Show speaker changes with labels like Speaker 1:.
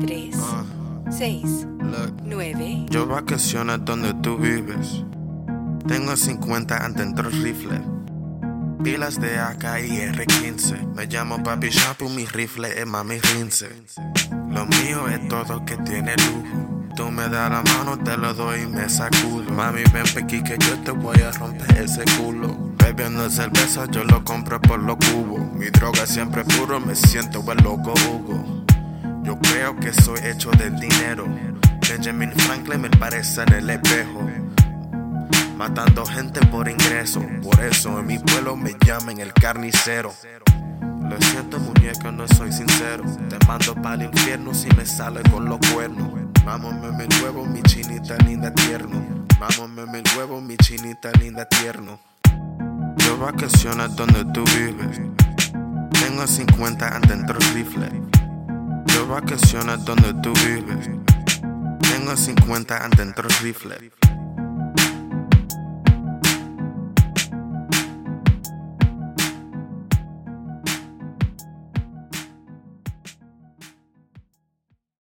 Speaker 1: 6,
Speaker 2: Look,
Speaker 1: 9,
Speaker 2: yo vacaciones donde tú vives. Tengo 50 adentro rifle. Pilas de AK y R15. Me llamo Papi Shampoo, mi rifle es mami rinse. Lo mío es todo que tiene lujo. Tú me das la mano, te lo doy y me sacudo. Mami, ven pequi que yo te voy a romper ese culo. Bebiendo cerveza, yo lo compro por los cubos. Mi droga siempre puro, me siento el loco Hugo. Yo creo que soy hecho del dinero. Benjamin Franklin me parece en el espejo. Matando gente por ingreso. Por eso en mi pueblo me llaman el carnicero. Lo siento, muñeca, no soy sincero. Te mando para el infierno si me sale con los cuernos. Mámame el huevo, mi chinita linda tierno. Mámame el huevo, mi chinita linda tierno. Yo vacaciones donde tú vives. Tengo 50 adentro rifle. Vacaciones donde tú vives. Tengo 50 adentro rifle.